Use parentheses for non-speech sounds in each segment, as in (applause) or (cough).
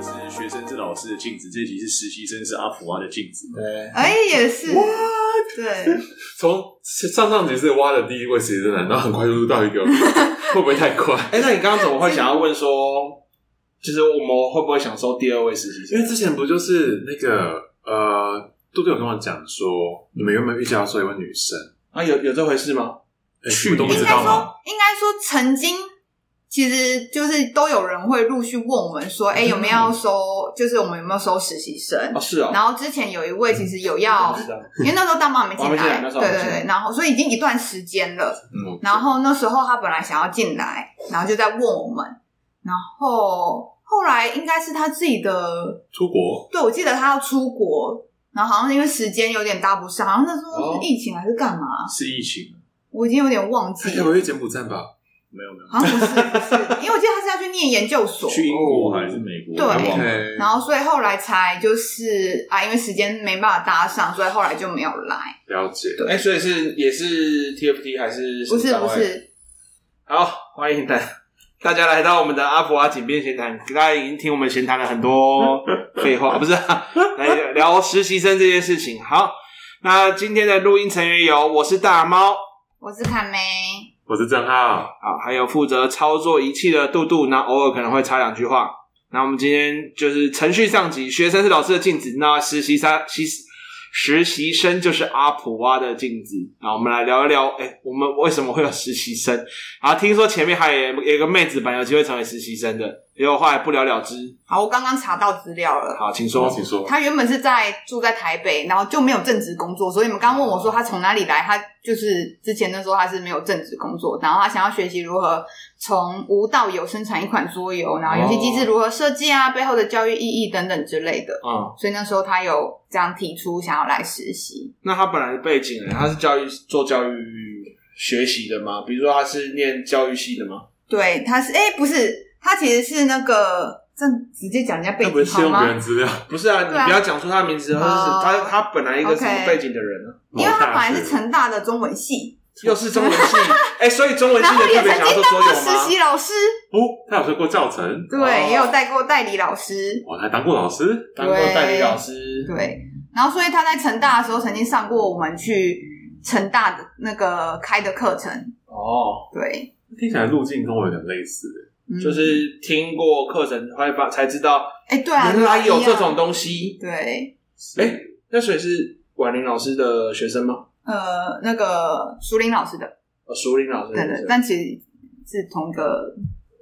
是学生是老师的镜子，这一集是实习生，是阿普蛙的镜子。对，哎，也是。哇，对。(laughs) 从上上集是挖的第一位实习生，然后很快就录到一个，(laughs) 会不会太快？哎，那你刚刚怎么会想要问说，就是我们会不会想收第二位实习生？因为之前不就是那个呃，杜杜有跟我讲说，你们有没有遇见到说一位女生啊？有有这回事吗？去都不知道吗？应该说曾经。其实就是都有人会陆续问我们说，哎、欸，有没有要收？就是我们有没有收实习生？哦，是啊、哦。然后之前有一位其实有要，(laughs) 因为那时候大妈还没进来，对对对。然后所以已经一段时间了。嗯。然后那时候他本来想要进来，然后就在问我们。然后后来应该是他自己的出国。对，我记得他要出国，然后好像是因为时间有点搭不上，好像那时候是疫情还是干嘛？哦、是疫情。我已经有点忘记了。要回柬埔寨吧。没有没有，好像不是不是，因为我记得他是要去念研究所，去英国还是美国？对.然后所以后来才就是啊，因为时间没办法搭上，所以后来就没有来。了解，对，哎，所以是也是 TFT 还是不是不是？好，欢迎大大家来到我们的阿婆阿井边闲谈，大家已经听我们闲谈了很多废话，(laughs) 不是、啊、来聊实习生这件事情。好，那今天的录音成员有我是大猫，我是卡梅。我是郑浩，好，还有负责操作仪器的杜杜，那偶尔可能会插两句话。那我们今天就是程序上集，学生是老师的镜子，那实习生实实习生就是阿普哇的镜子。那我们来聊一聊，哎、欸，我们为什么会有实习生？啊听说前面还有有一个妹子版有机会成为实习生的。结果后来不了了之。好，我刚刚查到资料了。好，请说，请说。他原本是在住在台北，然后就没有正职工作，所以你们刚刚问我说他从哪里来，他就是之前那时候他是没有正职工作，然后他想要学习如何从无到有生产一款桌游，然后游戏机制如何设计啊，背后的教育意义等等之类的。嗯，所以那时候他有这样提出想要来实习。那他本来的背景呢？他是教育做教育学习的吗？比如说他是念教育系的吗？对，他是哎、欸，不是。他其实是那个，这直接讲人家背景好吗？不是用别人资料，(laughs) 不是啊，你不要讲出他的名字，他是他他本来一个什么背景的人呢？因为他本来是成大的中文系，又是中文系，(laughs) 哎，所以中文系的特别想要做桌游吗？实习老师。哦，他有学过教程，对，也有带过代理老师，我还当过老师，当过代理老师，对。然后，所以他在成大的时候曾经上过我们去成大的那个开的课程。哦，对，听起来路径跟我有点类似。就是听过课程，后来发才知道，哎、欸，对啊，原来有这种东西。对，哎、欸，那所以是婉玲老师的学生吗？呃，那个淑玲老师的，呃，淑玲老师的，对对，但其实是同一个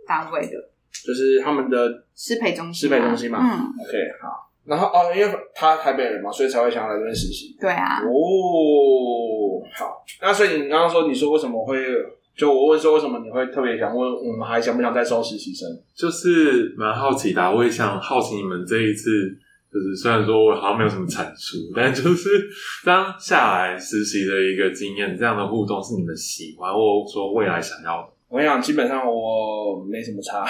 单位的，就是他们的师培中心，师培中心嘛。嗯，OK，好。然后哦，因为他台北人嘛，所以才会想要来这边实习。对啊。哦，好。那所以你刚刚说，你说为什么会？就我问说，为什么你会特别想问我们还想不想再收实习生？就是蛮好奇的、啊，我也想好奇你们这一次，就是虽然说我好像没有什么产出，但就是当下来实习的一个经验，这样的互动是你们喜欢，或说未来想要的？我跟你讲，基本上我没什么差，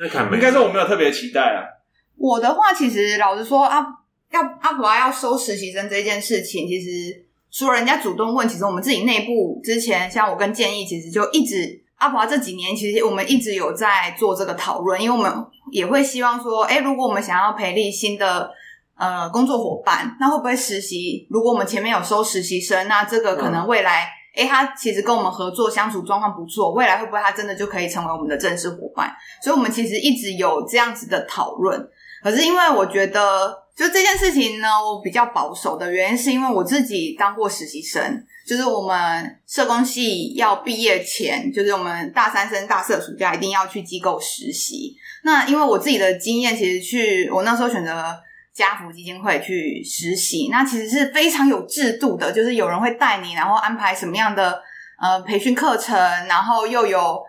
(laughs) 应该说我没有特别期待啊。我的话，其实老实说，啊要阿普蛙要收实习生这件事情，其实。除了人家主动问，其实我们自己内部之前，像我跟建议，其实就一直阿普蛙这几年，其实我们一直有在做这个讨论，因为我们也会希望说，哎，如果我们想要培力新的呃工作伙伴，那会不会实习？如果我们前面有收实习生，那这个可能未来，哎、嗯，他其实跟我们合作相处状况不错，未来会不会他真的就可以成为我们的正式伙伴？所以，我们其实一直有这样子的讨论。可是，因为我觉得。就这件事情呢，我比较保守的原因是因为我自己当过实习生，就是我们社工系要毕业前，就是我们大三升大四的暑假一定要去机构实习。那因为我自己的经验，其实去我那时候选择家福基金会去实习，那其实是非常有制度的，就是有人会带你，然后安排什么样的呃培训课程，然后又有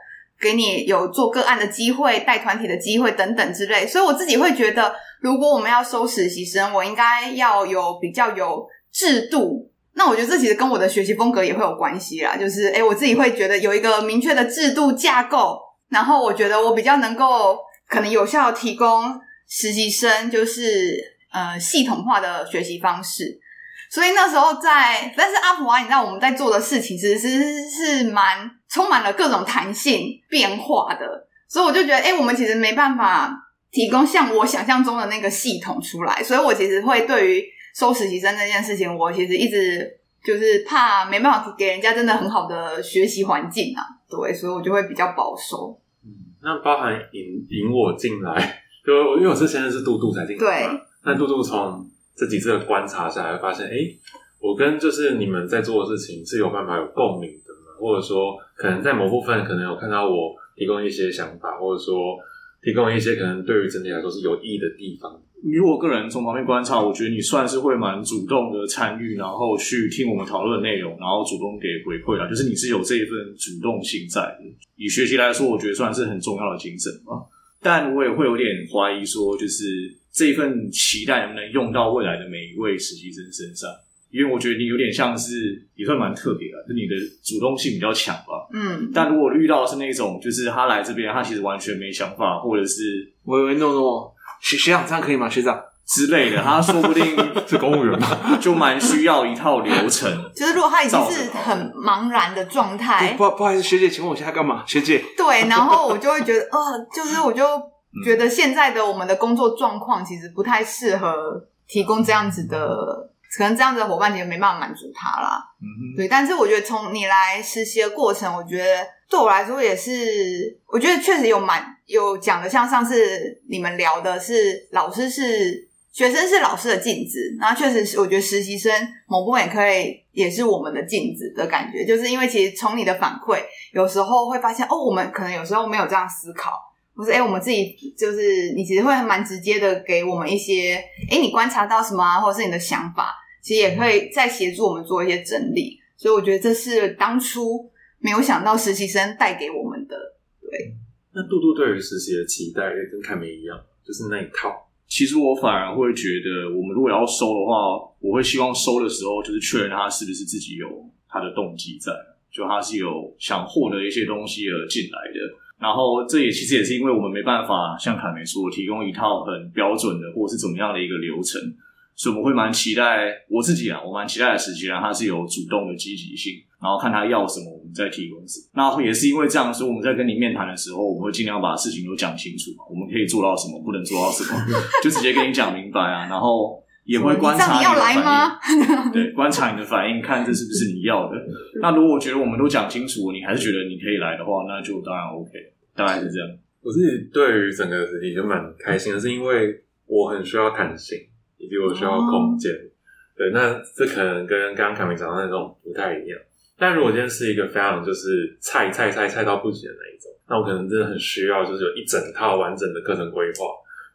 给你有做个案的机会、带团体的机会等等之类，所以我自己会觉得。如果我们要收实习生，我应该要有比较有制度。那我觉得这其实跟我的学习风格也会有关系啦。就是，诶，我自己会觉得有一个明确的制度架构，然后我觉得我比较能够可能有效提供实习生，就是呃系统化的学习方式。所以那时候在，但是阿普啊，你知道我们在做的事情其实是是蛮充满了各种弹性变化的，所以我就觉得，哎、欸，我们其实没办法提供像我想象中的那个系统出来，所以我其实会对于收实习生这件事情，我其实一直就是怕没办法给人家真的很好的学习环境啊，对，所以我就会比较保守。嗯，那包含引引我进来，就因为我是现在是杜杜才进来，对，那杜杜从。这几次的观察下来，发现，哎，我跟就是你们在做的事情是有办法有共鸣的嘛？或者说，可能在某部分可能有看到我提供一些想法，或者说提供一些可能对于整体来说是有益的地方。以我个人从旁边观察，我觉得你算是会蛮主动的参与，然后去听我们讨论的内容，然后主动给回馈啦，就是你是有这一份主动性在的。以学习来说，我觉得算是很重要的精神嘛。但我也会有点怀疑说，就是。这一份期待能不能用到未来的每一位实习生身上？因为我觉得你有点像是也算蛮特别的，就你的主动性比较强吧。嗯，但如果遇到的是那种，就是他来这边，他其实完全没想法，或者是唯唯诺诺学学长这样可以吗？学长之类的，(laughs) 他说不定是公务员嘛，就蛮需要一套流程。就是如果他已经是很茫然的状态，不不好意思，学姐，请问我现在干嘛？学姐，对，然后我就会觉得，呃，就是我就。觉得现在的我们的工作状况其实不太适合提供这样子的，可能这样子的伙伴其实没办法满足他啦。嗯，对。但是我觉得从你来实习的过程，我觉得对我来说也是，我觉得确实有蛮有讲的，像上次你们聊的是老师是学生是老师的镜子，然后确实是我觉得实习生某部分也可以也是我们的镜子的感觉，就是因为其实从你的反馈，有时候会发现哦，我们可能有时候没有这样思考。不是，哎、欸，我们自己就是你，其实会蛮直接的给我们一些，哎、欸，你观察到什么啊，或者是你的想法，其实也可以再协助我们做一些整理。所以我觉得这是当初没有想到实习生带给我们的。对，那杜杜对于实习的期待跟凯美一样，就是那一套。其实我反而会觉得，我们如果要收的话，我会希望收的时候就是确认他是不是自己有他的动机在，就他是有想获得一些东西而进来的。然后这也其实也是因为我们没办法像凯美说提供一套很标准的或者是怎么样的一个流程，所以我们会蛮期待我自己啊，我蛮期待的实习生他是有主动的积极性，然后看他要什么，我们再提供什么。那也是因为这样，所以我们在跟你面谈的时候，我们会尽量把事情都讲清楚嘛，我们可以做到什么，不能做到什么，就直接跟你讲明白啊，然后。也会观察你的反应，(laughs) 对，观察你的反应，看这是不是你要的。那如果我觉得我们都讲清楚，你还是觉得你可以来的话，那就当然 OK，大概是这样。我自己对于整个事情就蛮开心的，是因为我很需要弹性，以及我需要空间。哦、对，那这可能跟刚刚凯明讲的那种不太一样。但如果今天是一个非常就是菜菜菜菜到不行的那一种，那我可能真的很需要就是有一整套完整的课程规划，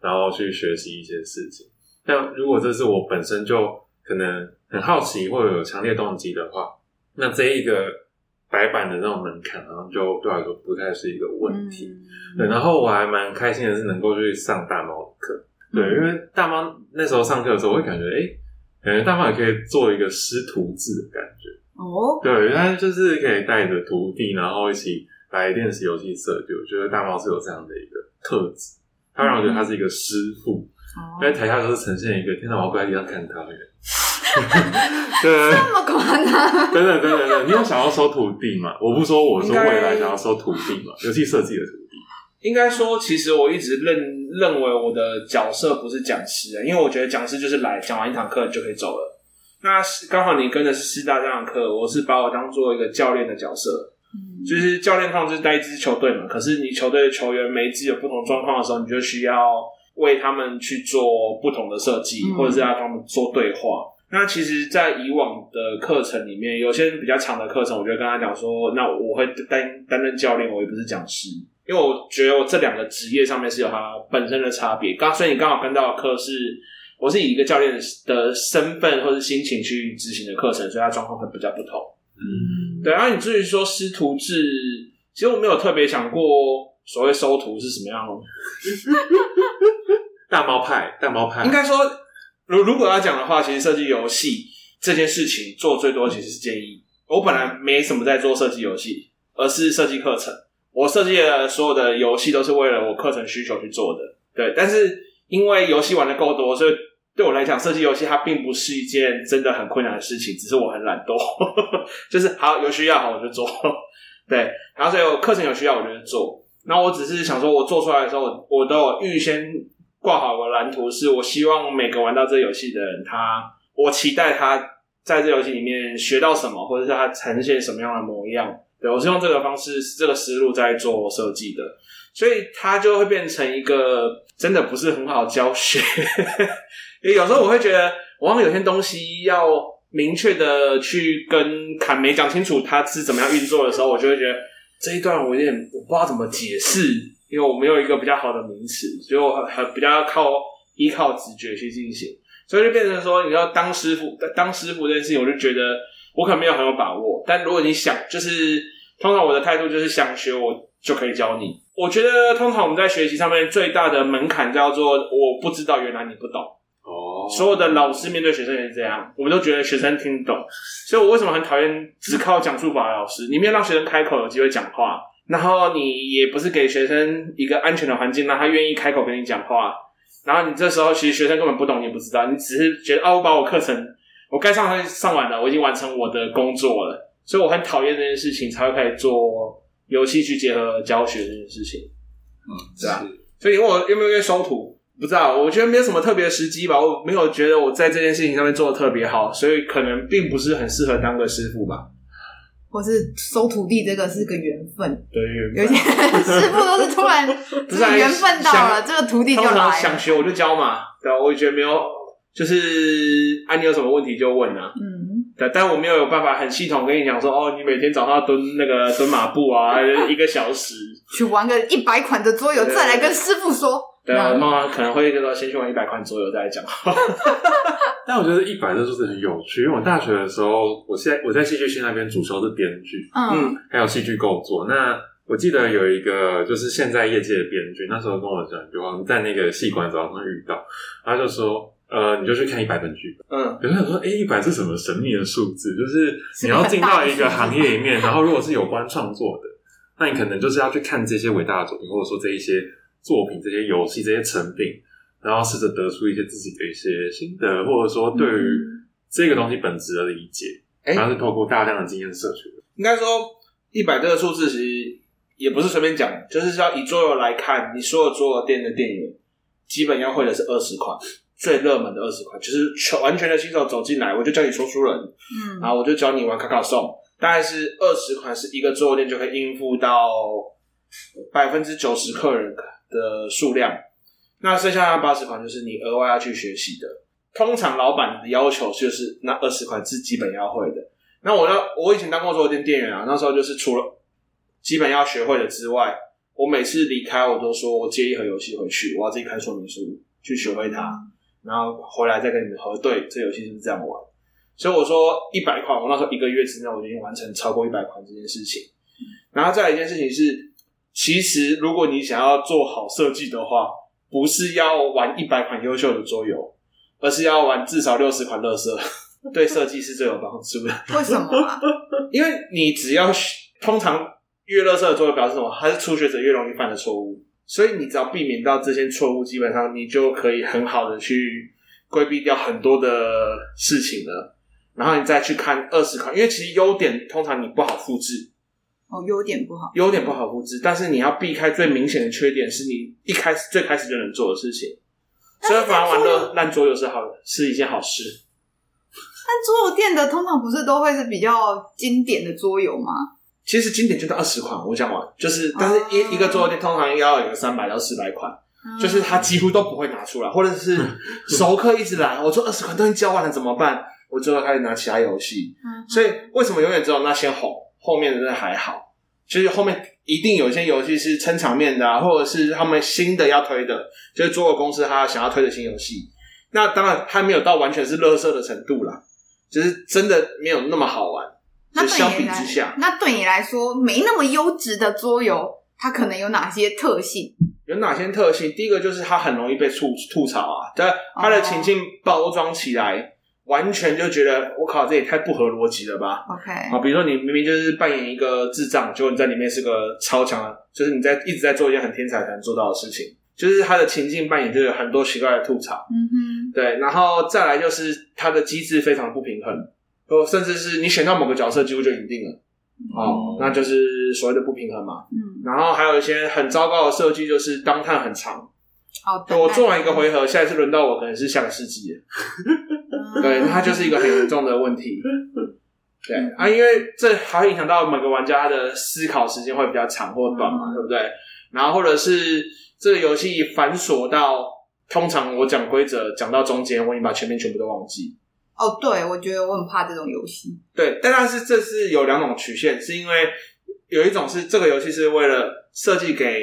然后去学习一些事情。但如果这是我本身就可能很好奇或者有强烈动机的话，那这一个白板的那种门槛，然后就对我来说不太是一个问题。嗯、对，然后我还蛮开心的是能够去上大猫的课，对，因为大猫那时候上课的时候，我会感觉，哎、欸，感觉大猫也可以做一个师徒制的感觉。哦，对，原来就是可以带着徒弟，然后一起来练习游戏设计。我觉得大猫是有这样的一个特质，他让我觉得他是一个师傅。在台下都是呈现一个，天哪，我要跪在地上看他的人。(laughs) 对，这么夸张？真的，真的，真的，你有想要收徒弟吗？我不说，我说未来想要收徒弟嘛，游戏设计的徒弟。应该说，其实我一直认认为我的角色不是讲师，因为我觉得讲师就是来讲完一堂课就可以走了。那刚好你跟的是师大这堂课，我是把我当做一个教练的角色，嗯、就是教练通常就是带一支球队嘛。可是你球队的球员每一支有不同状况的时候，你就需要。为他们去做不同的设计，或者是让他们做对话。嗯、那其实，在以往的课程里面，有些比较长的课程，我就跟他讲说，那我会担担任教练，我也不是讲师，因为我觉得我这两个职业上面是有它本身的差别。刚所以你刚好跟到的课是，我是以一个教练的身份或者心情去执行的课程，所以它状况会比较不同。嗯，对。然后你至于说师徒制，其实我没有特别想过。所谓收徒是什么样？(laughs) 大猫派，大猫派。应该说，如如果要讲的话，其实设计游戏这件事情做最多其实是建议。我本来没什么在做设计游戏，而是设计课程。我设计的所有的游戏都是为了我课程需求去做的。对，但是因为游戏玩的够多，所以对我来讲，设计游戏它并不是一件真的很困难的事情，只是我很懒惰，(laughs) 就是好有需要好我就做，(laughs) 对，然后所以有课程有需要我就做。那我只是想说，我做出来的时候，我都有预先挂好我的蓝图，是我希望每个玩到这游戏的人，他我期待他在这游戏里面学到什么，或者是他呈现什么样的模样。对，我是用这个方式、这个思路在做设计的，所以它就会变成一个真的不是很好教学。因 (laughs) 为有时候我会觉得，我好像有些东西要明确的去跟侃梅讲清楚它是怎么样运作的时候，我就会觉得。这一段我有点我不知道怎么解释，因为我没有一个比较好的名词，所以我很比较靠依靠直觉去进行，所以就变成说，你要当师傅，当师傅这件事情，我就觉得我可能没有很有把握。但如果你想，就是通常我的态度就是想学，我就可以教你。我觉得通常我们在学习上面最大的门槛叫做我不知道，原来你不懂。哦所有的老师面对学生也是这样，我们都觉得学生听不懂，所以我为什么很讨厌只靠讲述法的老师？你没有让学生开口有机会讲话，然后你也不是给学生一个安全的环境，让他愿意开口跟你讲话，然后你这时候其实学生根本不懂，你也不知道，你只是觉得哦，我把我课程我该上的上完了，我已经完成我的工作了，所以我很讨厌这件事情，才会开始做游戏去结合教学这件事情。嗯，是啊，所以你问我有没有愿意收徒？不知道，我觉得没有什么特别的时机吧。我没有觉得我在这件事情上面做的特别好，所以可能并不是很适合当个师傅吧。或是收徒弟，这个是个缘分。对，缘分。有些师傅都是突然，(laughs) 不是缘分到了，这个徒弟就来了。想学我就教嘛，对吧？我也觉得没有，就是啊，你有什么问题就问啊。嗯。对，但我没有有办法很系统跟你讲说，哦，你每天早上蹲那个蹲马步啊，(laughs) 一个小时，去玩个一百款的桌游，再来跟师傅说。对啊，那可能会跟说先去玩一百款桌游再来讲。(laughs) 但我觉得一百这数字很有趣，因为我大学的时候，我现在我在戏剧系那边主修是编剧，嗯，还有戏剧构作。那我记得有一个就是现在业界的编剧，那时候跟我讲一句话，我们在那个戏馆早上遇到，他就说，呃，你就去看一百本剧本。嗯，有人说，哎，一百是什么神秘的数字？就是你要进到一个行业里面，然后如果是有关创作的，那你可能就是要去看这些伟大的作品，或者说这一些。作品这些游戏这些成品，然后试着得出一些自己的一些心得，或者说对于这个东西本质的理解，嗯、然后是透过大量的经验摄取的。应该说，一百这个数字其实也不是随便讲，就是要以桌游来看，你所有桌游店的店员基本要会的是二十款，最热门的二十款，就是全完全的新手走进来，我就教你说书人，嗯，然后我就教你玩卡卡颂，大概是二十款是一个桌游店就可以应付到百分之九十客人的。的数量，那剩下的八十款就是你额外要去学习的。通常老板的要求就是那二十款是基本要会的。那我要我以前当过桌游店店员啊，那时候就是除了基本要学会的之外，我每次离开我都说我借一盒游戏回去，我要自己看说明书去学会它，然后回来再跟你们核对这游戏是不是这样玩。所以我说一百款，我那时候一个月之内我已经完成超过一百款这件事情。然后再来一件事情是。其实，如果你想要做好设计的话，不是要玩一百款优秀的桌游，而是要玩至少六十款乐色，对设计是最有帮助的。为什么啊？(laughs) 因为你只要通常越乐色的桌游表示什么？还是初学者越容易犯的错误。所以你只要避免到这些错误，基本上你就可以很好的去规避掉很多的事情了。然后你再去看二十款，因为其实优点通常你不好复制。哦，优点不好，优点不好复制，但是你要避开最明显的缺点，是你一开始最开始就能做的事情。所以反而玩乐烂桌游是好的，是一件好事。但桌游店的通常不是都会是比较经典的桌游吗？其实经典就到二十款，我讲完就是，但是一、哦、一个桌游店通常要有个三百到四百款，嗯、就是他几乎都不会拿出来，或者是熟客一直来，我说二十款都已经交完了怎么办？我最后开始拿其他游戏。嗯、所以为什么永远只有那些红？后面的人还好，就是后面一定有一些游戏是撑场面的啊，或者是他们新的要推的，就是桌游公司他想要推的新游戏。那当然还没有到完全是垃圾的程度啦，就是真的没有那么好玩。那相比之下，那对你来说没那么优质的桌游，它可能有哪些特性？有哪些特性？第一个就是它很容易被吐吐槽啊，但它的情境包装起来。完全就觉得我靠，这也太不合逻辑了吧？OK，啊，比如说你明明就是扮演一个智障，结果你在里面是个超强的，就是你在一直在做一件很天才才能做到的事情，就是它的情境扮演就有很多奇怪的吐槽。嗯哼，对，然后再来就是它的机制非常不平衡，哦，甚至是你选到某个角色几乎就赢定了，哦，那就是所谓的不平衡嘛。嗯，然后还有一些很糟糕的设计，就是当探很长。哦，对我做完一个回合，下一次轮到我可能是下个世纪 (laughs) 对，它就是一个很严重的问题。(laughs) 对啊，因为这还会影响到每个玩家的思考时间会比较长或短嘛，嗯对不对？然后或者是这个游戏繁琐到，通常我讲规则讲到中间，我已经把前面全部都忘记。哦，对，我觉得我很怕这种游戏。对，但但是这是有两种曲线，是因为有一种是这个游戏是为了设计给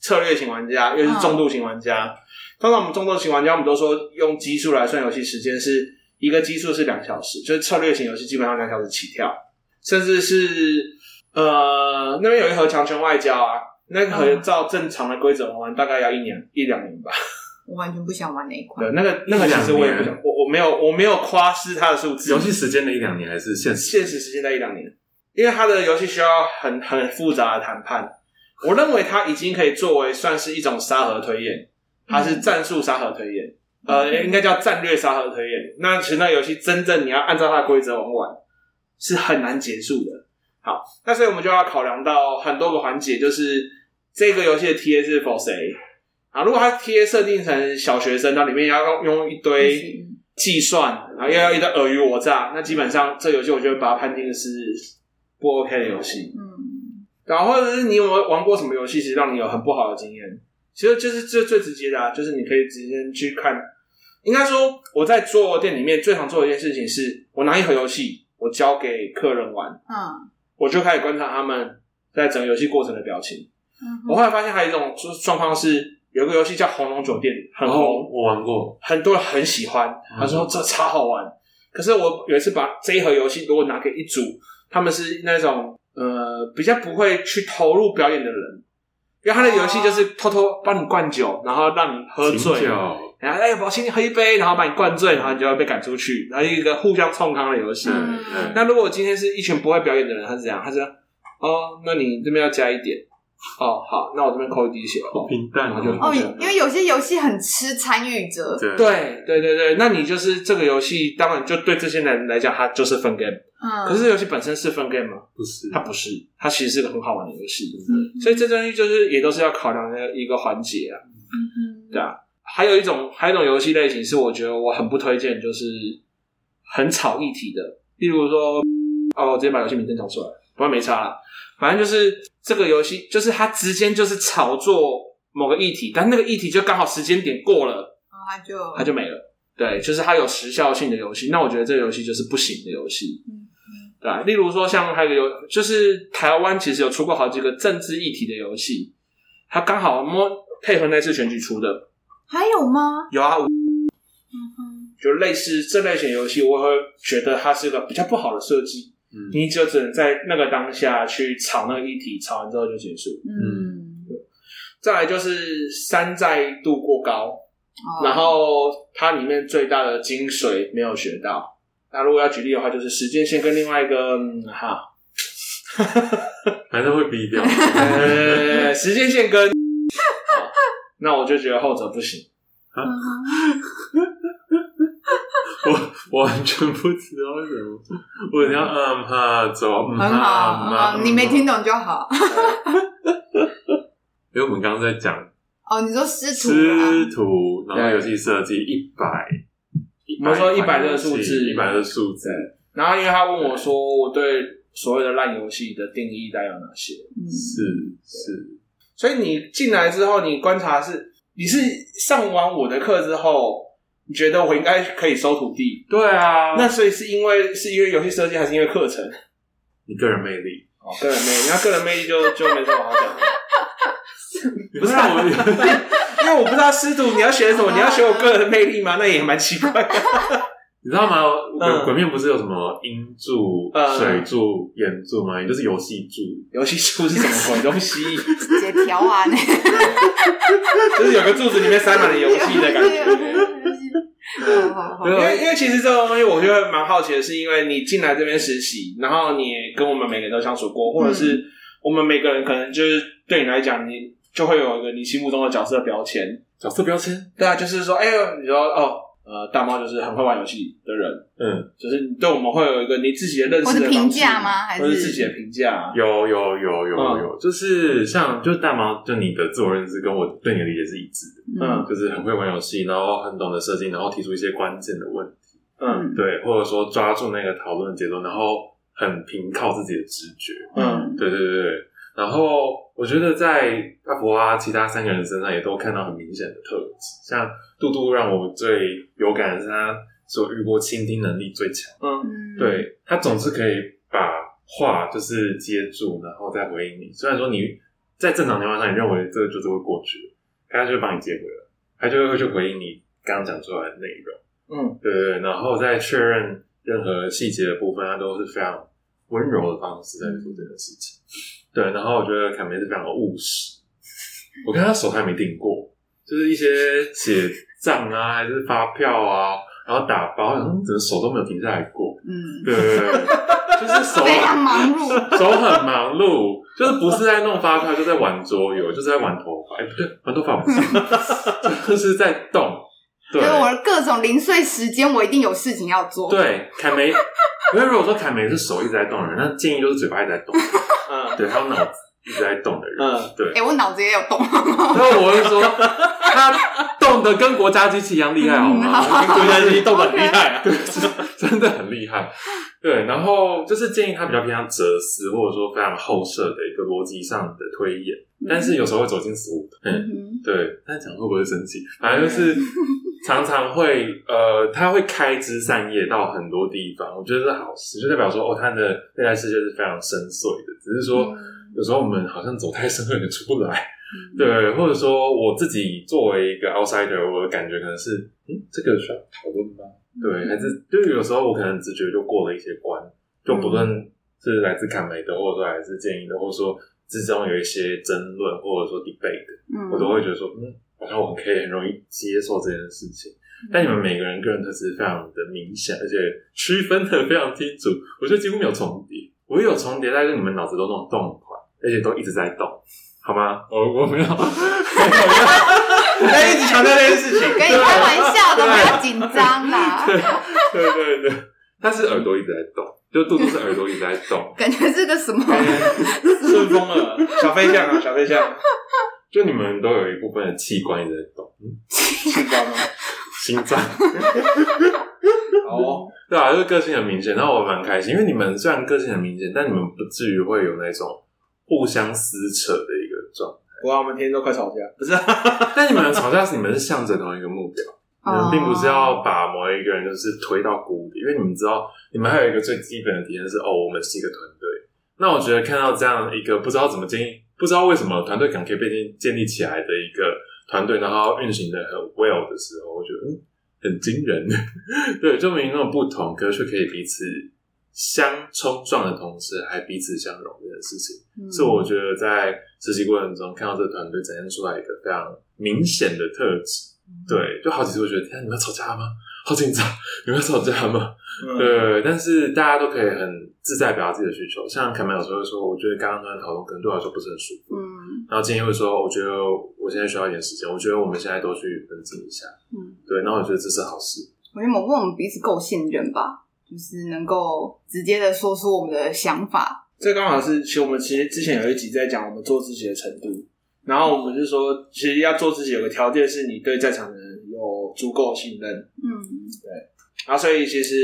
策略型玩家，又是重度型玩家。通常我们重度型玩家，我们都说用基数来算游戏时间，是一个基数是两小时，就是策略型游戏基本上两小时起跳，甚至是呃那边有一盒强权外交啊，那个盒照正常的规则玩完大概要一年一两年吧。我完全不想玩那一款。对，那个那个其实我也不想，我我没有我没有夸失它的数字。游戏时间的一两年还是现实？现实时间在一两年，因为它的游戏需要很很复杂的谈判。我认为它已经可以作为算是一种沙盒推演，它是战术沙盒推演，呃，应该叫战略沙盒推演。那其实那游戏真正你要按照它的规则玩完，是很难结束的。好，那所以我们就要考量到很多个环节，就是这个游戏的 TA 是 for 谁？啊，如果他贴设定成小学生，那里面要用用一堆计算，然后又要一堆尔虞我诈，那基本上这游戏我就会把它判定是不 OK 的游戏。嗯，然后或者是你有没有玩过什么游戏，其实让你有很不好的经验？其实就是这最直接的啊，就是你可以直接去看。应该说我在桌游店里面最常做的一件事情是，我拿一盒游戏，我交给客人玩，嗯，我就开始观察他们在整个游戏过程的表情。嗯我后来发现还有一种状况是。有个游戏叫《红龙酒店》，很红，哦，我玩过，很多人很喜欢。他说这超好玩。可是我有一次把这一盒游戏如果拿给一组，他们是那种呃比较不会去投入表演的人，因为他的游戏就是偷偷帮你灌酒，然后让你喝醉，然后哎，我请你喝一杯，然后把你灌醉，然后你就要被赶出去，然后一个互相冲康的游戏。嗯那如果今天是一群不会表演的人，他是这样，他是哦，那你这边要加一点。哦，好，那我这边扣一滴血，好平淡然后就哦，因为有些游戏很吃参与者，对对对对对，那你就是这个游戏，当然就对这些人来讲，它就是分 game。嗯，可是游戏本身是分 game 吗？不是，它不是，它其实是个很好玩的游戏。嗯所以这东西就是也都是要考量的一个环节啊。嗯对啊，还有一种还有一种游戏类型是我觉得我很不推荐，就是很吵议题的，例如说，哦，我直接把游戏名称讲出来，不然没差了。反正就是这个游戏，就是它直接就是炒作某个议题，但那个议题就刚好时间点过了，然后他就它就没了。对，就是它有时效性的游戏，那我觉得这个游戏就是不行的游戏。嗯对啊，例如说像还有一个游，就是台湾其实有出过好几个政治议题的游戏，它刚好摸配合那次选举出的。还有吗？有啊，嗯哼，就类似这类型游戏，我会觉得它是一个比较不好的设计。嗯你就只能在那个当下去炒那个议题，炒完之后就结束。嗯，再来就是山寨度过高，哦然后它里面最大的精髓没有学到。那如果要举例的话，就是时间线跟另外一个、嗯、哈，(laughs) 反正会比掉。(laughs) 呃，时间线跟、哦，那我就觉得后者不行。完全不知道为什么，我要嗯。哈走，嗯很好，很好，你没听懂就好。(laughs) 因为我们刚刚在讲哦，你说师徒啊？师徒，然后游戏设计一百，我们说100这个数字。一百个数字，然后因为他问我说，我对所谓的烂游戏的定义大概有哪些？嗯。是是，所以你进来之后，你观察是你是上完我的课之后，你觉得我应该可以收徒弟？对啊，那所以是因为是因为游戏设计，还是因为课程？你个人魅力，哦，个人魅力，那个人魅力就 (laughs) 就没什么好讲的。不是我，(laughs) 因为我不知道师徒你要学什么，你要学我个人魅力吗？那也蛮奇怪的。(laughs) 你知道吗？嗯鬼面不是有什么音柱、嗯水柱、眼柱吗？也就是游戏柱。游戏柱是什么鬼东西？直接调啊，就是有个柱子里面塞满了游戏的感觉。因为因为其实这个东西，我觉得蛮好奇的，是因为你进来这边实习，然后你也跟我们每个人都相处过，或者是我们每个人可能就是对你来讲，你就会有一个你心目中的角色标签。角色标签？对啊，就是说，哎呦，你说哦。呃，大猫就是很会玩游戏的人，嗯，就是你对我们会有一个你自己的认识的评价吗？还是，是？自己的评价？有有有有有，就是像就是大猫，就你的自我认知跟我对你的理解是一致的，嗯，就是很会玩游戏，然后很懂得设计，然后提出一些关键的问题，嗯，对，或者说抓住那个讨论的节奏，然后很凭靠自己的直觉，嗯，对对对对。然后我觉得在阿福啊其他三个人身上也都看到很明显的特质，像杜杜让我最有感的是他所遇过倾听能力最强，嗯，对，他总是可以把话就是接住，然后再回应你。虽然说你在正常情况下你认为这个就是会过去，他就会帮你接回来，他就会去回应你刚刚讲出来的内容，嗯，对对对，然后在确认任何细节的部分，他都是非常温柔的方式在做这件事情。对，然后我觉得凯梅是非常的务实。我看他手还没订过，就是一些写账啊，还是发票啊，然后打包，然后整个手都没有停下来过。嗯，对对对，就是手 (laughs) 非常忙碌，手很忙碌，就是不是在弄发票，就在玩桌游，就是在玩头发。哎，不对，玩头发不是，(laughs) 就是在动。对，我的各种零碎时间，我一定有事情要做。对，凯梅，因为如果说凯梅是手一直在动的人，那建议就是嘴巴一直在动。嗯，对，还有脑子一直在动的人，嗯，对。哎，我脑子也有动。(laughs) 然后我会说，他动的跟国家机器一样厉害，好吗？跟国家机器动的很厉害，(laughs) 对，真的很厉害。对，然后就是建议他比较偏向哲思，或者说非常后设的一个逻辑上的推演，但是有时候会走进死胡同。嗯，对。但讲会不会生气？反正就是。(laughs) 常常会呃，他会开枝散叶到很多地方，我觉得是好事，就代表说哦，他的内在世界是非常深邃的。只是说、嗯、有时候我们好像走太深，有点出不来，嗯、对，或者说我自己作为一个 outsider，我的感觉可能是，嗯，这个需要讨论吗？对，还是就是有时候我可能直觉就过了一些关，就不论是来自坎梅的，或者说来自建议的，或者说之中有一些争论，或者说 debate，嗯、我都会觉得说，嗯。好像我们可以很容易接受这件事情，但你们每个人个人特质非常的明显，而且区分的非常清楚，我觉得几乎没有重叠。我有重叠，但是你们脑子都那种动很快，而且都一直在动，好吗？我我没有，(laughs) 我在一直强调这件事情，跟你开玩笑的，不要紧张啦。(laughs) 对对对对，但是耳朵一直在动，就肚子是耳朵一直在动，(laughs) 感觉是个什么？顺风了，小飞象啊，小飞象。就你们都有一部分的器官一直在动，器官吗？(laughs) 心脏。(laughs) 哦，对啊，就是个性很明显，然后我蛮开心，因为你们虽然个性很明显，但你们不至于会有那种互相撕扯的一个状态。哇，我们天天都快吵架，不是？(laughs) 但你们吵架是你们是向着同一个目标，你们并不是要把某一个人就是推到谷底，因为你们知道，你们还有一个最基本的体验是哦，我们是一个团队。那我觉得看到这样一个不知道怎么建议。不知道为什么团队感可以被建建立起来的一个团队，然后运行的很 well 的时候，我觉得嗯很惊人。(laughs) 对，就明明那种不同，可是却可以彼此相冲撞的同时，还彼此相融这件事情，嗯、是我觉得在实习过程中看到这个团队展现出来一个非常明显的特质。对，就好几次我觉得天啊，你们要吵架吗？好紧张，你们要吵架吗？嗯、对，但是大家都可以很自在表达自己的需求。像凯曼有时候会说，我觉得刚刚那段讨论可能对我来说不是很舒服。嗯，然后今天会说，我觉得我现在需要一点时间，我觉得我们现在都去分析一下。嗯，对，那我觉得这是好事。我觉得某部分我们彼此够信任吧，就是能够直接的说出我们的想法。这刚好是，其实我们其实之前有一集在讲我们做自己的程度，然后我们就说，其实要做自己有个条件是你对在场的人有足够信任。嗯，对。然后，所以其实，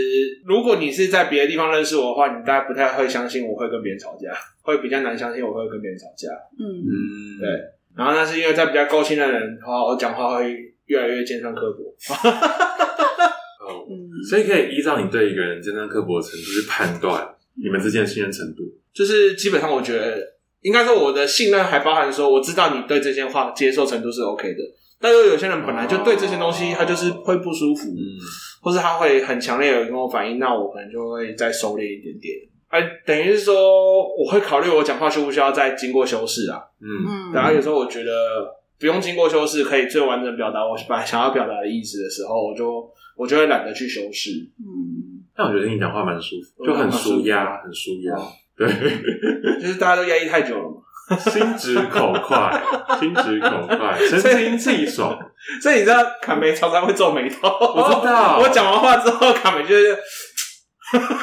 如果你是在别的地方认识我的话，你大概不太会相信我会跟别人吵架，会比较难相信我会跟别人吵架。嗯嗯，对。然后那是因为在比较够信任的人的话，我讲话会越来越尖酸刻薄。(laughs) 哦，所以可以依照你对一个人尖酸刻薄的程度去判断你们之间的信任程度。就是基本上，我觉得应该说我的信任还包含说，我知道你对这些话接受程度是 OK 的。但又有些人本来就对这些东西，他就是会不舒服。嗯。或是他会很强烈的跟我反应，那我可能就会再收敛一点点。哎，等于是说，我会考虑我讲话需不需要再经过修饰啊？嗯，然后有时候我觉得不用经过修饰，可以最完整表达我本来想要表达的意思的时候，我就我就会懒得去修饰。嗯，但我觉得你讲话蛮舒服，就很舒压，很舒压。对，就是大家都压抑太久了嘛。(laughs) 心直口快，心直口快，(laughs) 神清气爽。所以你知道卡梅常常会皱眉头，我知道。(laughs) 我讲完话之后，卡梅就是，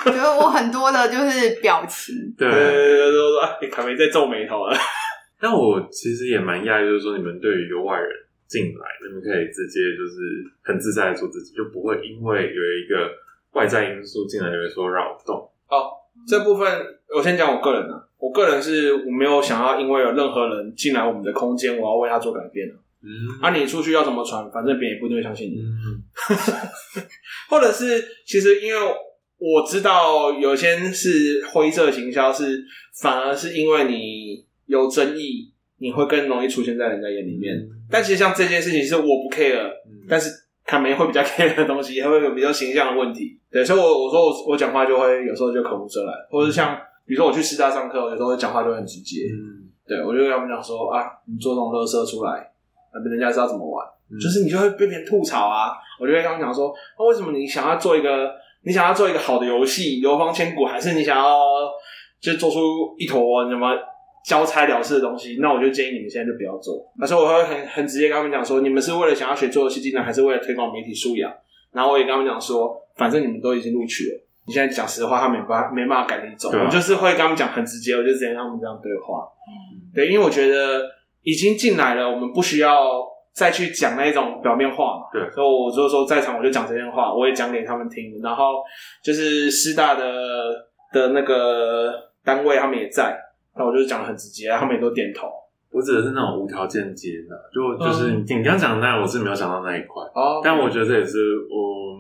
觉得我很多的就是表情，对，都说哎，卡梅在皱眉头了。但我其实也蛮讶异，就是说你们对于一个外人进来，你们可以直接就是很自在的做自己，就不会因为有一个外在因素进来就会说扰动。哦，这部分我先讲我个人的，我个人是我没有想要因为有任何人进来我们的空间，我要为他做改变的。嗯，啊，你出去要怎么传，反正别人也不一定会相信你。嗯，(laughs) 或者是其实因为我知道有些是灰色行销，是反而是因为你。有争议，你会更容易出现在人家眼里面。嗯、但其实像这件事情是我不 care，、嗯、但是他们会比较 (laughs) care 的东西，也会有比较形象的问题。对，所以我我说我我讲话就会有时候就口无遮拦，或者是像比如说我去师大上课，有时候讲话就很直接。嗯，对，我就跟他们讲说啊，你做这种乐色出来，那人家知道怎么玩，嗯、就是你就会被别人吐槽啊。我就会跟他们讲说，那、啊、为什么你想要做一个你想要做一个好的游戏，流芳千古，还是你想要就做出一坨什么？交差了事的东西，那我就建议你们现在就不要做。那时候我会很很直接跟他们讲说，你们是为了想要学做游戏技能，还是为了推广媒体素养？然后我也跟他们讲说，反正你们都已经录取了，你现在讲实话，他没办法没办法赶你走。啊、我就是会跟他们讲很直接，我就直接跟他们这样对话。嗯，对，因为我觉得已经进来了，我们不需要再去讲那种表面话嘛。对，所以我就是说在场我就讲这些话，我也讲给他们听。然后就是师大的的那个单位，他们也在。那我就讲的很直接，他们也都点头。我指的是那种无条件接纳，就就是你你刚讲的那，我是没有想到那一块。哦，但我觉得这也是我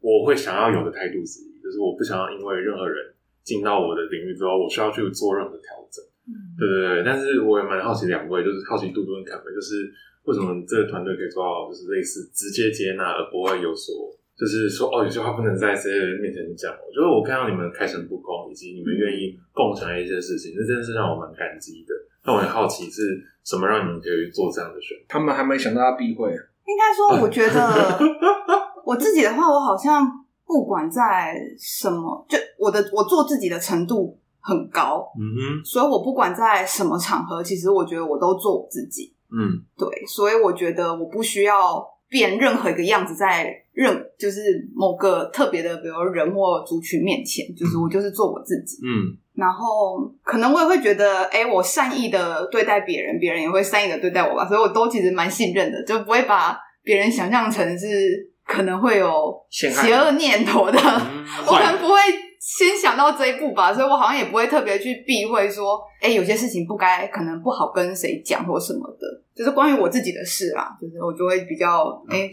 我会想要有的态度之一，就是我不想要因为任何人进到我的领域之后，我需要去做任何调整。嗯，对对对。但是我也蛮好奇两位，就是好奇杜杜跟凯文，就是为什么这个团队可以做到，就是类似直接接纳，而不会有所。就是说，哦，有些话不能在这些人面前讲。我觉得我看到你们开诚布公，以及你们愿意共享一些事情，这真的是让我蛮感激的。但我很好奇，是什么让你们可以做这样的选择？他们还没想到要避讳。应该说，我觉得 (laughs) 我自己的话，我好像不管在什么，就我的我做自己的程度很高。嗯哼，所以我不管在什么场合，其实我觉得我都做我自己。嗯，对，所以我觉得我不需要。变任何一个样子，在任就是某个特别的，比如人或族群面前，就是我就是做我自己。嗯，然后可能我也会觉得，哎，我善意的对待别人，别人也会善意的对待我吧，所以我都其实蛮信任的，就不会把别人想象成是可能会有邪恶念头的，嗯、我可能不会。先想到这一步吧，所以我好像也不会特别去避讳说，哎，有些事情不该，可能不好跟谁讲或什么的，就是关于我自己的事啦，就是我就会比较，哎，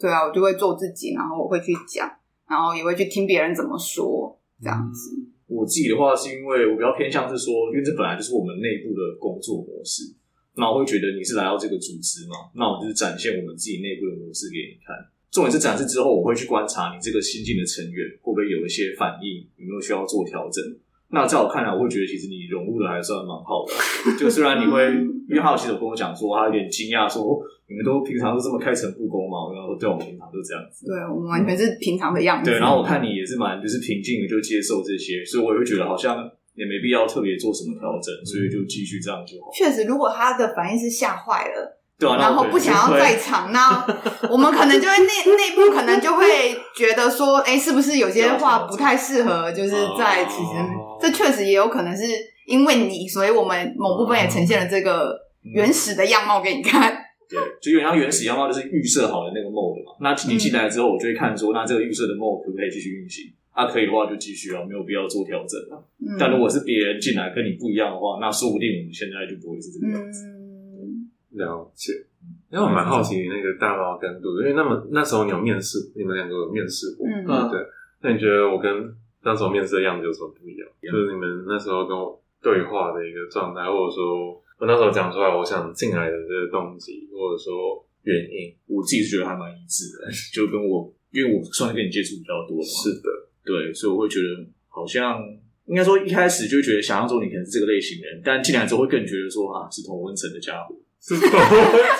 对啊，我就会做自己，然后我会去讲，然后也会去听别人怎么说，这样子。嗯，我自己的话是因为我比较偏向是说，因为这本来就是我们内部的工作模式，那我会觉得你是来到这个组织嘛，那我就是展现我们自己内部的模式给你看。重点是展示之后，我会去观察你这个新进的成员会不会有一些反应，有没有需要做调整。那在我看来，我会觉得其实你融入的还算蛮好的。(laughs) 就虽然你会，因为他有其实有跟我讲说，他有点惊讶，说你们都平常都这么开诚布公嘛？然后对我们平常都这样子，对我们完全是平常的样子。对，然后我看你也是蛮就是平静的，就接受这些，所以我也会觉得好像也没必要特别做什么调整，所以就继续这样就好。确实，如果他的反应是吓坏了。然后不想要在场，那 (laughs) 我们可能就会内内部可能就会觉得说，哎，是不是有些话不太适合？就是在其实这确实也有可能是因为你，所以我们某部分也呈现了这个原始的样貌给你看。对，就有点像原始样貌，就是预设好的那个 mode 嘛。那你进来之后，我就会看说，那这个预设的 mode 可不可以继续运行？啊，可以的话就继续啊，没有必要做调整啊。但如果是别人进来跟你不一样的话，那说不定我们现在就不会是这个样子。了解，因为我蛮好奇那个大猫跟杜，因为那么那时候你有面试，你们两个有面试过，嗯，对。那你觉得我跟那时候面试的样子有什么不一样？就是你们那时候跟我对话的一个状态，或者说我那时候讲出来我想进来的这个动机，或者说原因，我自己是觉得还蛮一致的，(laughs) 就跟我因为我算是跟你接触比较多嘛，是的，对，所以我会觉得好像应该说一开始就觉得想象中你可能是这个类型的人，但进来之后会更觉得说啊是同温层的家伙。是同温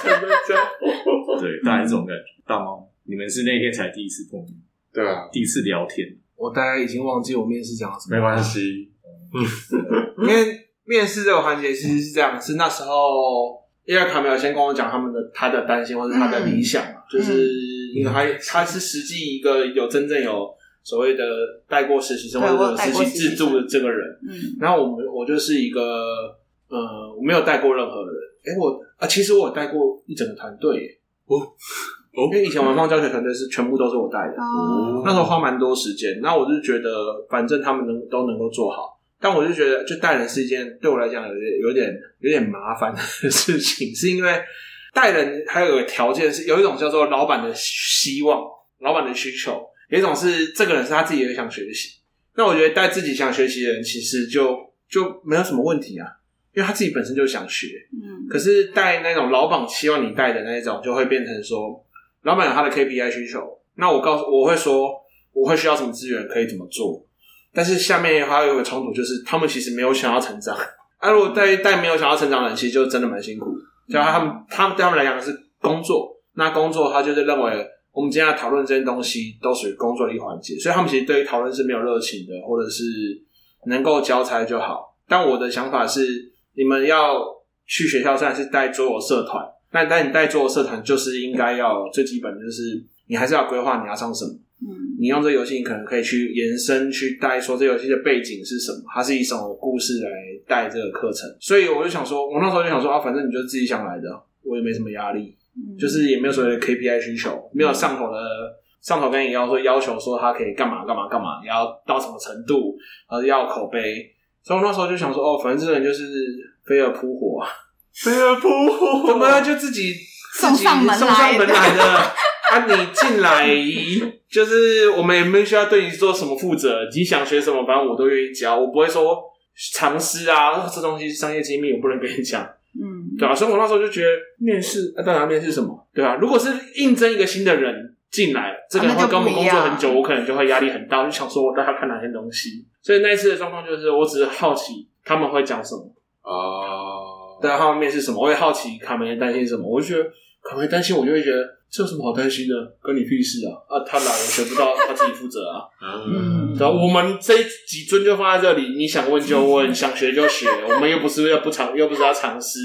层的家伙，对，大概是这种感觉。大猫，你们是那天才第一次碰面，对啊，第一次聊天。我大概已经忘记我面试讲了什么，没关系。嗯，因为面试这个环节其实是这样，是那时候因为卡梅尔先跟我讲他们的他的担心或者他的理想嘛，嗯、就是因为他他是实际一个有真正有所谓的带过实习生或者有实习制度的这个人，嗯，然后我们我就是一个呃我没有带过任何人，哎我啊其实我有带过一整个团队，哦哦，因为以前文方教学团队是全部都是我带的，哦，那时候花蛮多时间，那我就觉得反正他们能都能够做好。但我就觉得，就带人是一件对我来讲有点、有点、有点麻烦的事情，是因为带人还有个条件是，有一种叫做老板的希望、老板的需求，有一种是这个人是他自己也想学习。那我觉得带自己想学习的人，其实就就没有什么问题啊，因为他自己本身就想学。嗯。可是带那种老板希望你带的那一种，就会变成说，老板有他的 KPI 需求，那我告诉我会说，我会需要什么资源，可以怎么做。但是下面还有一个冲突，就是他们其实没有想要成长。啊，如果带带没有想要成长的人，其实就真的蛮辛苦的。就他们，他们对他们来讲是工作，那工作他就是认为我们今天要讨论这些东西都属于工作的一环节，所以他们其实对于讨论是没有热情的，或者是能够交差就好。但我的想法是，你们要去学校虽然是带桌游社团，但但你带桌游社团就是应该要最基本的就是你还是要规划你要上什么。嗯，你用这个游戏，你可能可以去延伸去带说这游戏的背景是什么，它是以什么故事来带这个课程。所以我就想说，我那时候就想说啊，反正你就自己想来的，我也没什么压力，嗯、就是也没有所谓的 KPI 需求，没有上头的上头跟你要说要求说他可以干嘛干嘛干嘛，你要到什么程度，而要口碑。所以我那时候就想说，哦，反正这个人就是飞蛾扑火，飞蛾扑火，(laughs) 怎么就 (laughs) 自己送上门送上门来的？(laughs) 啊，你进来。就是我们也没需要对你做什么负责，你想学什么，反正我都愿意教，我不会说尝试啊，这东西是商业机密，我不能跟你讲，嗯，对啊，所以我那时候就觉得面试，啊，当然面试什么，对啊，如果是应征一个新的人进来，这个人会跟我们工作很久，我可能就会压力很大，我就想说我带他看哪些东西。所以那一次的状况就是，我只是好奇他们会讲什么。啊，对啊，他们面试什么，我也好奇他们担心什么，我就觉得可能会担心，我就会觉得。这有什么好担心的？关你屁事啊！啊，他来了学不到，(laughs) 他自己负责啊。嗯，然后我们这几尊就放在这里，你想问就问，想学就学。(laughs) 我们又不是要不尝，又不是要尝试，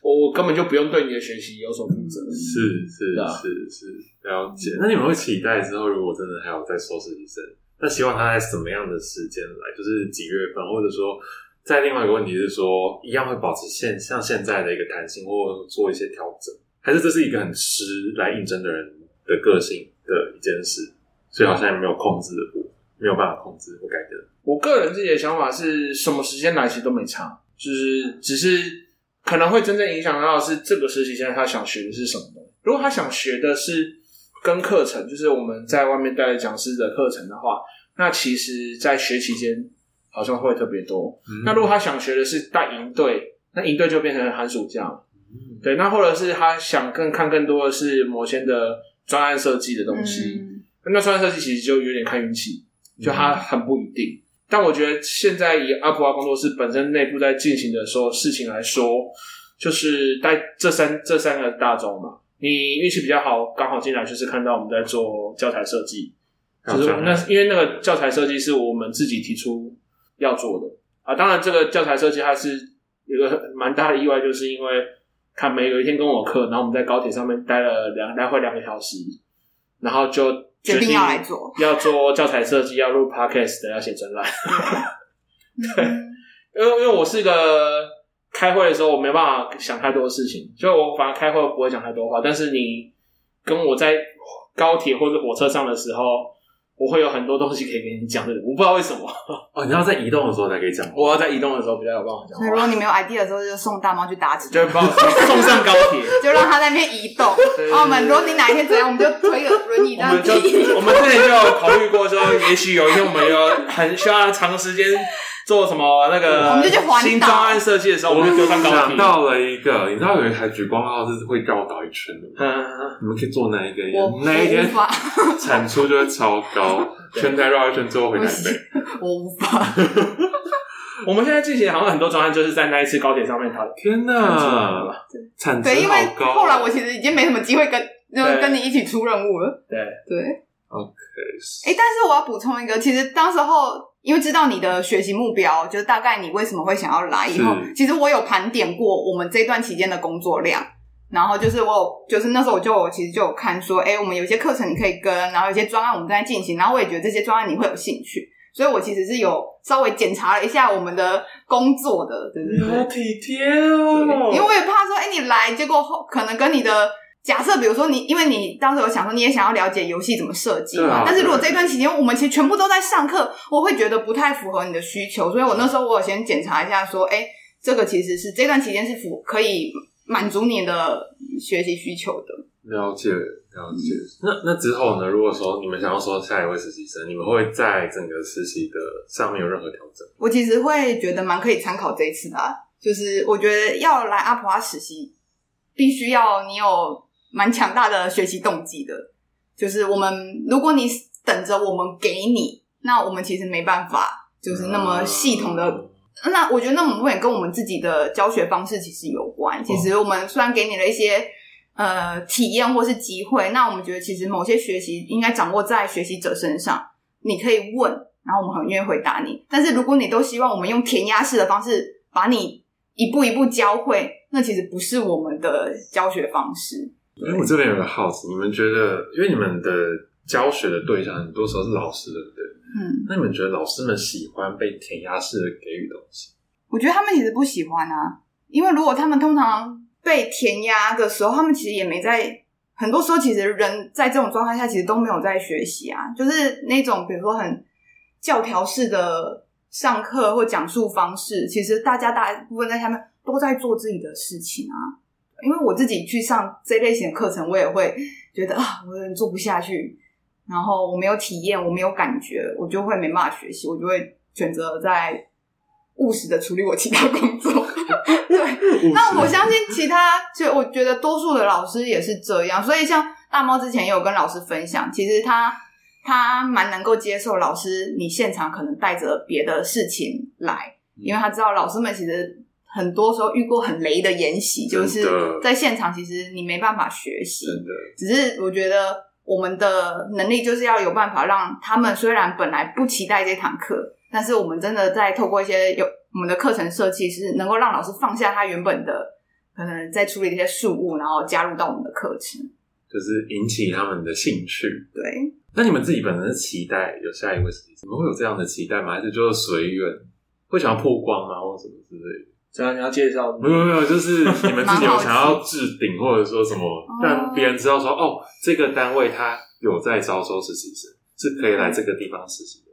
我我根本就不用对你的学习有所负责。是是是是，了解。那你们会期待之后，如果真的还有再收实习生，那希望他在什么样的时间来？就是几月份，或者说，在另外一个问题是说，一样会保持现像现在的一个弹性，或做一些调整。还是这是一个很实来应征的人的个性的一件事，所以好像也没有控制的部，没有办法控制或改的。我个人自己的想法是什么时间来其实都没差，就是只是可能会真正影响到的是这个实习生他想学的是什么。如果他想学的是跟课程，就是我们在外面带讲师的课程的话，那其实在学期间好像会特别多。嗯、那如果他想学的是带营队，那营队就变成寒暑假。对，那或者是他想更看更多的是某些的专案设计的东西，嗯、那专案设计其实就有点看运气，就他很不一定。嗯、但我觉得现在以阿普蛙工作室本身内部在进行的所有事情来说，就是在这三这三个大洲嘛，你运气比较好，刚好进来就是看到我们在做教材设计，就是那因为那个教材设计是我们自己提出要做的啊。当然，这个教材设计它是有个蛮大的意外，就是因为。卡梅有一天跟我课，然后我们在高铁上面待了两来回两个小时，然后就决定要来做，要做教材设计，要录 podcast 的，要写专栏。对 (laughs) (laughs) 因为因为我是一个开会的时候我没办法想太多事情，所以我反而开会不会讲太多话。但是你跟我在高铁或者火车上的时候。我会有很多东西可以跟你讲的，我不知道为什么。(laughs) 哦，你要在移动的时候才可以讲。我要在移动的时候比较有办法讲。所以如果你没有 idea 的时候，就送大猫去打纸，就把我 (laughs) 送上高铁，(laughs) 就让它在那边移动。我们如果你哪一天怎样，我们就推个轮椅到底。我们之前就有考虑过说，也许有一天我们有很需要长时间。做什么那个新专案设计的时候，我们就想到了一个，你知道有一台举光号是会绕岛一圈的吗？你们可以做那一个，那一天 (laughs) 产出就会超高，(laughs) 全台绕一圈之后回台北。(laughs) 我无法。我们现在进行好像很多专案，就是在那一次高铁上面，它天哪，产值好高。后来我其实已经没什么机会跟就跟你一起出任务了。对对。OK。哎，但是我要补充一个，其实当时候。因为知道你的学习目标，就是大概你为什么会想要来。以后其实我有盘点过我们这段期间的工作量，然后就是我有，就是那时候我就有其实就有看说，哎，我们有些课程你可以跟，然后有些专案我们正在进行，然后我也觉得这些专案你会有兴趣。所以，我其实是有稍微检查了一下我们的工作的，对对对，好体贴哦。因为我也怕说，哎，你来，结果后可能跟你的假设，比如说你，因为你当时有想说，你也想要了解游戏怎么设计嘛。啊、但是如果这段期间我们其实全部都在上课，我会觉得不太符合你的需求。所以我那时候我有先检查一下，说，哎，这个其实是这段期间是符可以满足你的学习需求的。了解。了解。那那之后呢？如果说你们想要说下一位实习生，你们会在整个实习的上面有任何调整？我其实会觉得蛮可以参考这一次的啊，就是我觉得要来阿普阿实习，必须要你有蛮强大的学习动机的。就是我们，如果你等着我们给你，那我们其实没办法，就是那么系统的。嗯、那我觉得那部分跟我们自己的教学方式其实有关。其实我们虽然给你了一些。呃，体验或是机会，那我们觉得其实某些学习应该掌握在学习者身上。你可以问，然后我们很愿意回答你。但是如果你都希望我们用填鸭式的方式把你一步一步教会，那其实不是我们的教学方式。哎，我这边有个好奇，你们觉得，因为你们的教学的对象很多时候是老师，对不对？嗯，那你们觉得老师们喜欢被填鸭式的给予东西？我觉得他们其实不喜欢啊，因为如果他们通常。被填鸭的时候，他们其实也没在。很多时候，其实人在这种状态下，其实都没有在学习啊。就是那种比如说很教条式的上课或讲述方式，其实大家大部分在下面都在做自己的事情啊。因为我自己去上这类型的课程，我也会觉得啊，我有点做不下去。然后我没有体验，我没有感觉，我就会没办法学习，我就会选择在务实的处理我其他工作。(laughs) 对，那我相信其他，就我觉得多数的老师也是这样。所以像大猫之前也有跟老师分享，其实他他蛮能够接受老师你现场可能带着别的事情来，因为他知道老师们其实很多时候遇过很雷的演习，就是在现场其实你没办法学习。只是我觉得我们的能力就是要有办法让他们虽然本来不期待这堂课，但是我们真的在透过一些有。我们的课程设计是能够让老师放下他原本的可能在处理一些事物，然后加入到我们的课程，就是引起他们的兴趣。对，那你们自己本身是期待有下一位实习生，怎么会有这样的期待吗？还是就是随缘？会想要曝光吗，或者什么之类的？这样你要介绍？没有没有，就是你们自己有想要置顶，或者说什么让别人知道说哦，这个单位他有在招收实习生，是可以来这个地方实习的，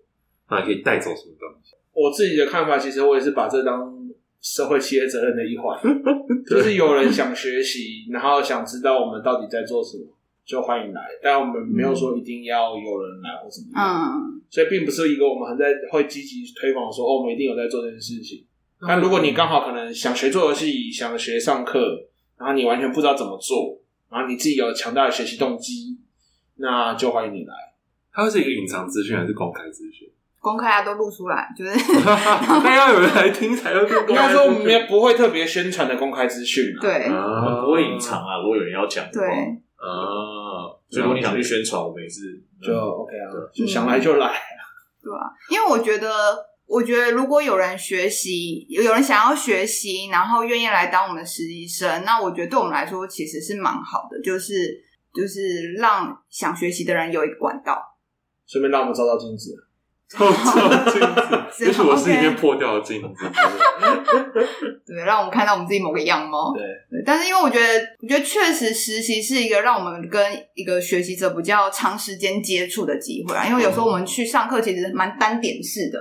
那可以带走什么东西？我自己的看法，其实我也是把这当社会企业责任的一环，(laughs) 就是有人想学习，然后想知道我们到底在做什么，就欢迎来。但我们没有说一定要有人来或什么，嗯，所以并不是一个我们很在会积极推广说哦，我们一定有在做这件事情。但如果你刚好可能想学做游戏，想学上课，然后你完全不知道怎么做，然后你自己有强大的学习动机，那就欢迎你来。它是一个隐藏资讯还是公开资讯？公开啊，都录出来，就是 (laughs) 那要有人来听才要公开。应该说我们也不会特别宣传的公开资讯，对，我们不会隐藏啊。如果有人要讲，对啊，所以如果你想去宣传，我们也是就 OK 啊，就想来就来，对啊。因为我觉得，我觉得如果有人学习，有人想要学习，然后愿意来当我们的实习生，那我觉得对我们来说其实是蛮好的，就是就是让想学习的人有一个管道，顺便让我们照照镜子。照照镜子，也许我是一面破掉的镜子。(laughs) 对，让我们看到我们自己某个样貌。对，对，但是因为我觉得，我觉得确实实习是一个让我们跟一个学习者比较长时间接触的机会啊。因为有时候我们去上课，其实蛮单点式的。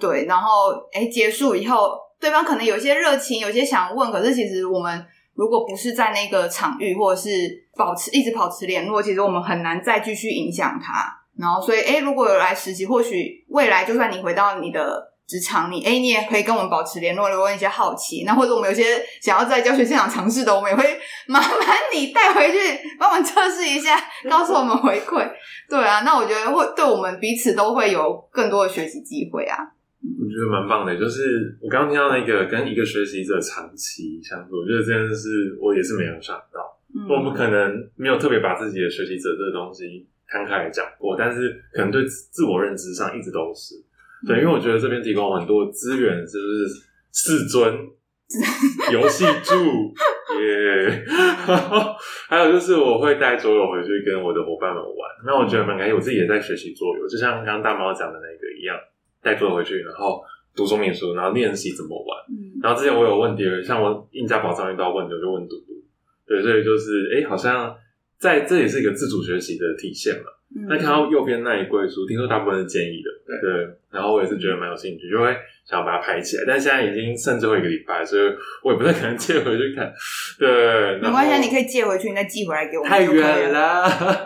对，然后哎，结束以后，对方可能有些热情，有些想问，可是其实我们如果不是在那个场域，或者是保持一直保持联络，其实我们很难再继续影响他。然后，所以，诶，如果有来实习，或许未来就算你回到你的职场，你，诶，你也可以跟我们保持联络，如果问一些好奇，那或者我们有些想要在教学现场尝试的，我们也会 (laughs) 麻烦你带回去帮我们测试一下，告诉我们回馈。对啊，那我觉得会对我们彼此都会有更多的学习机会啊。我觉得蛮棒的，就是我刚刚听到那个跟一个学习者长期相处，我觉得这件事我也是没有想到，嗯、我们可能没有特别把自己的学习者这个东西。摊开来讲过，但是可能对自我认知上一直都是，对，因为我觉得这边提供很多资源，是不是世尊 (laughs) 游戏柱耶、(laughs) 还有就是我会带桌游回去跟我的伙伴们玩，那我觉得蛮开心，我自己也在学习桌游，就像刚刚大猫讲的那个一样，带桌游回去，然后读说明书，然后练习怎么玩。然后之前我有问题，像我印加宝藏遇到问题，我就问嘟嘟。对，所以就是哎，好像在这也是一个自主学习的体现嘛。那看到右边那一柜书，听说大部分是建议的，对。然后我也是觉得蛮有兴趣，就会想要把它拍起来。但现在已经剩最后一个礼拜，所以我也不太可能借回去看。(laughs) 对，没关系，你可以借回去，你再寄回来给我。太远了，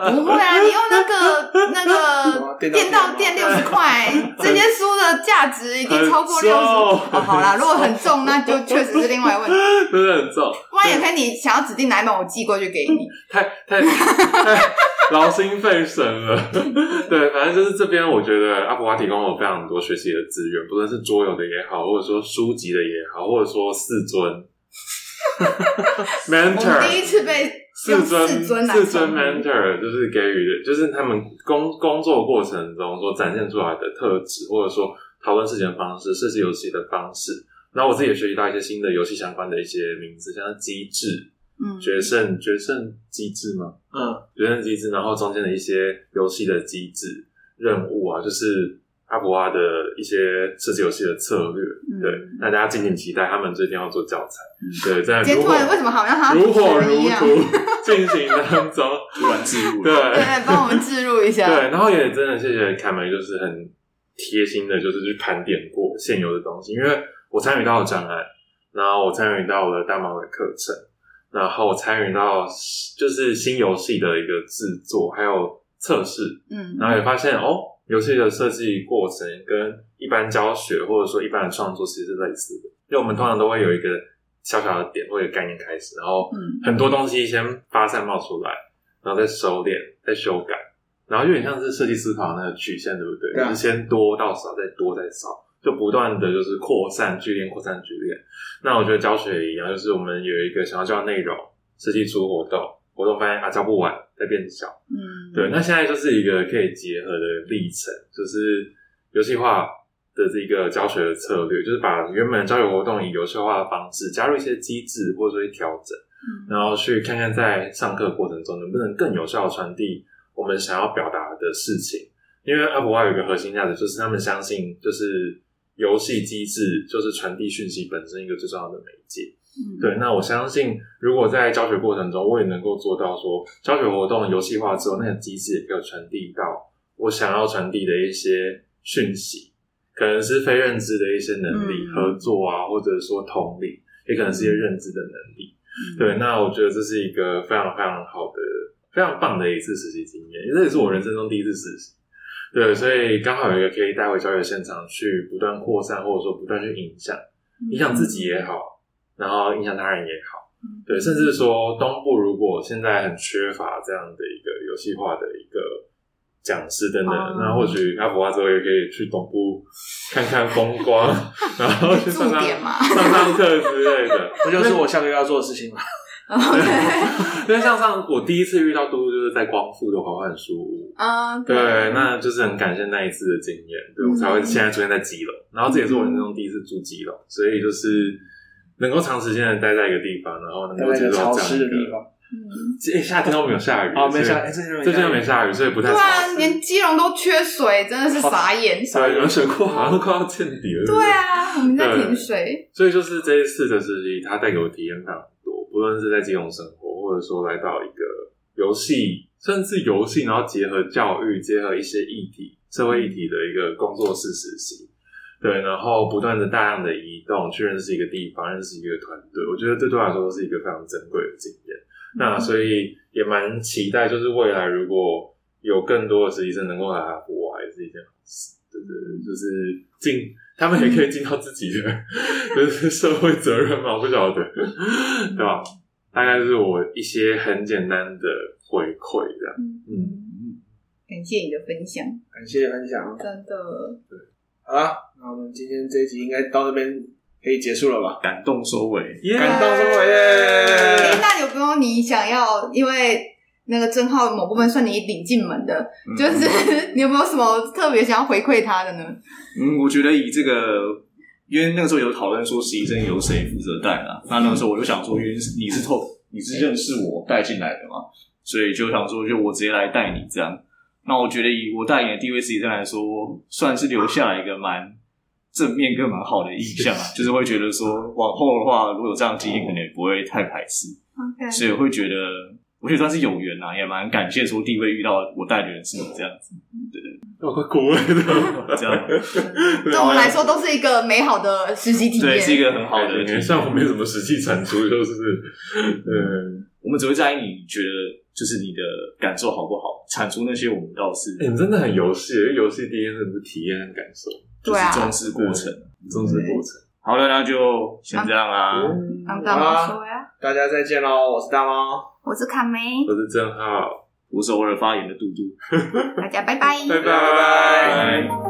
不会啊，(laughs) 你用那个那个电到电六十块，(laughs) 这些书的价值已经超过六十。哦，好啦，如果很重，那就确实是另外一个问题。真的很重。不然也可以，你想要指定哪一本，我寄过去给你。太太太劳心费神了。对，反正就是这边，我觉得阿普蛙提供了非常。多学习的资源，不论是桌游的也好，或者说书籍的也好，或者说四尊 (laughs) mentor，第一次被四尊四尊 mentor 就是给予的，就是他们工工作过程中所展现出来的特质，或者说讨论事情的方式、设计游戏的方式。然后我自己也学习到一些新的游戏相关的一些名字，像机制，嗯，决胜决胜机制吗？嗯，决胜机制，然后中间的一些游戏的机制任务啊，就是。阿普蛙的一些设计游戏的策略，嗯、对，大家敬请期待。他们最近要做教材，嗯、对，这样如火为什么好像他如火如荼 (laughs) 进行当中，突然置入，对，对，帮我们置入一下。对，然后也真的谢谢凯梅，就是很贴心的，就是去盘点过现有的东西。因为我参与到了展览，然后我参与到了大猫的课程，然后我参与到就是新游戏的一个制作，还有测试，嗯，然后也发现哦。游戏的设计过程跟一般教学或者说一般的创作其实是类似的，因为我们通常都会有一个小小的点或者概念开始，然后很多东西先发散冒出来，然后再收敛、再修改，然后有点像是设计思考的那个曲线，对不对？就是先多到少，再多再少，就不断的就是扩散、聚敛、扩散、聚敛。那我觉得教学也一样，就是我们有一个想要教的内容，设计出活动。活动发现啊，教不完，再变小。嗯，对。那现在就是一个可以结合的历程，就是游戏化的这个教学的策略，就是把原本教学活动以游戏化的方式加入一些机制或者说调整，嗯，然后去看看在上课过程中能不能更有效的传递我们想要表达的事情。因为阿普蛙有一个核心价值，就是他们相信，就是游戏机制就是传递讯息本身一个最重要的媒介。对，那我相信，如果在教学过程中，我也能够做到说，教学活动游戏化之后，那个机制也可以传递到我想要传递的一些讯息，可能是非认知的一些能力，嗯、合作啊，或者说同理，也可能是一些认知的能力。嗯、对，那我觉得这是一个非常非常好的、非常棒的一次实习经验，因为这也是我人生中第一次实习。对，所以刚好有一个可以带回教学现场去不断扩散，或者说不断去影响，影响自己也好。然后影响他人也好，对，甚至说东部如果现在很缺乏这样的一个游戏化的一个讲师等等，嗯、那或许阿普化之后也可以去东部看看风光，然后去上上 (laughs) 上上课之类的，不就是我下个月要做的事情吗？(laughs) (laughs) 因为像上我第一次遇到嘟嘟就是在光复的华汉书屋啊，对，那就是很感谢那一次的经验，对我才会现在出现在基隆，然后这也是我人生中第一次住基隆，所以就是。能够长时间的待在一个地方，然后能够接受这样的地方。嗯，夏天都没有下雨，哦，没下，哎，最近没下雨，所以不太。对啊，连基隆都缺水，真的是傻眼。对，有水库好像都快要见底了。对啊，我们在停水。所以就是这一次的实习，它带给我体验非常多，不论是在基隆生活，或者说来到一个游戏，甚至游戏，然后结合教育，结合一些议题、社会议题的一个工作室实习。对，然后不断的大量的移动，去认识一个地方，认识一个团队，我觉得这对我来说都是一个非常珍贵的经验。嗯、那所以也蛮期待，就是未来如果有更多的实习生能够来阿普蛙，也是一件好事。对对，就是尽他们也可以尽到自己的，(laughs) 就是社会责任嘛，我不晓得，对吧？大概是我一些很简单的回馈这样。嗯嗯，感谢你的分享，感谢分享，真的对。好了，那我们今天这一集应该到这边可以结束了吧？感动收尾，感动收尾耶！那有没有你想要？因为那个正浩某部分算你领进门的，嗯、就是 (laughs) 你有没有什么特别想要回馈他的呢？嗯，我觉得以这个，因为那个时候有讨论说实习生由谁负责带啊，那那个时候我就想说，因为你是透你是认识我带进来的嘛，所以就想说就我直接来带你这样。那我觉得以我带你的地位实习生来说，算是留下来一个蛮正面跟蛮好的印象啊，就是会觉得说往后的话，如果有这样的经验，可能也不会太排斥。OK，所以会觉得，我觉得算是有缘啊，也蛮感谢说第一位遇到我带的人是你这样子，对对，我快哭了，(laughs) 这样，对我们来说都是一个美好的实习体验，对，是一个很好的体验。像我没什么实际产出，就是，嗯，我们只会在意你觉得就是你的感受好不好，产出那些我们倒是，哎，你真的很游戏，因为游戏第一是不是体验和感受，就是重视过程，重视过程。好了，那就先这样啦。当大猫说呀，大家再见喽！我是大猫，我是卡梅，我是正浩，我是偶尔发言的杜杜。大家拜拜拜拜，拜拜。